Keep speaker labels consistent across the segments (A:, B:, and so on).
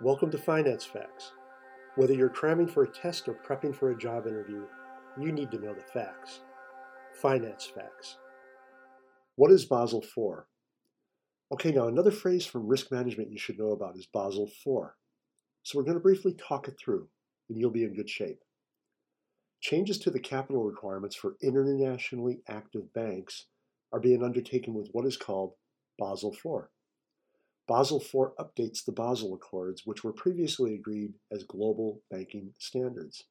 A: Welcome to Finance Facts. Whether you're cramming for a test or prepping for a job interview, you need to know the facts. Finance Facts. What is Basel IV? Okay, now another phrase from risk management you should know about is Basel IV. So we're going to briefly talk it through, and you'll be in good shape. Changes to the capital requirements for internationally active banks are being undertaken with what is called Basel IV. Basel IV updates the Basel Accords, which were previously agreed as global banking standards.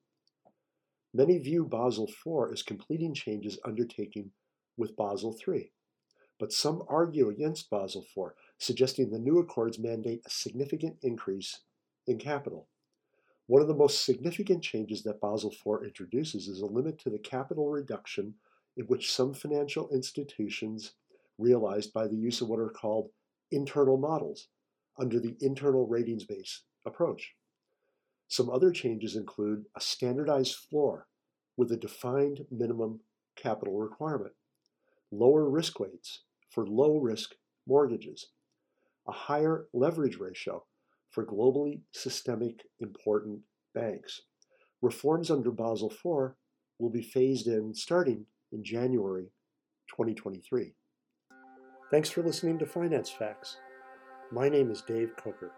A: Many view Basel IV as completing changes undertaken with Basel III, but some argue against Basel IV, suggesting the new accords mandate a significant increase in capital. One of the most significant changes that Basel IV introduces is a limit to the capital reduction in which some financial institutions realized by the use of what are called internal models under the internal ratings based approach. Some other changes include a standardized floor with a defined minimum capital requirement, lower risk weights for low risk mortgages, a higher leverage ratio for globally systemic important banks. Reforms under Basel IV will be phased in starting in January 2023. Thanks for listening to Finance Facts. My name is Dave Coker.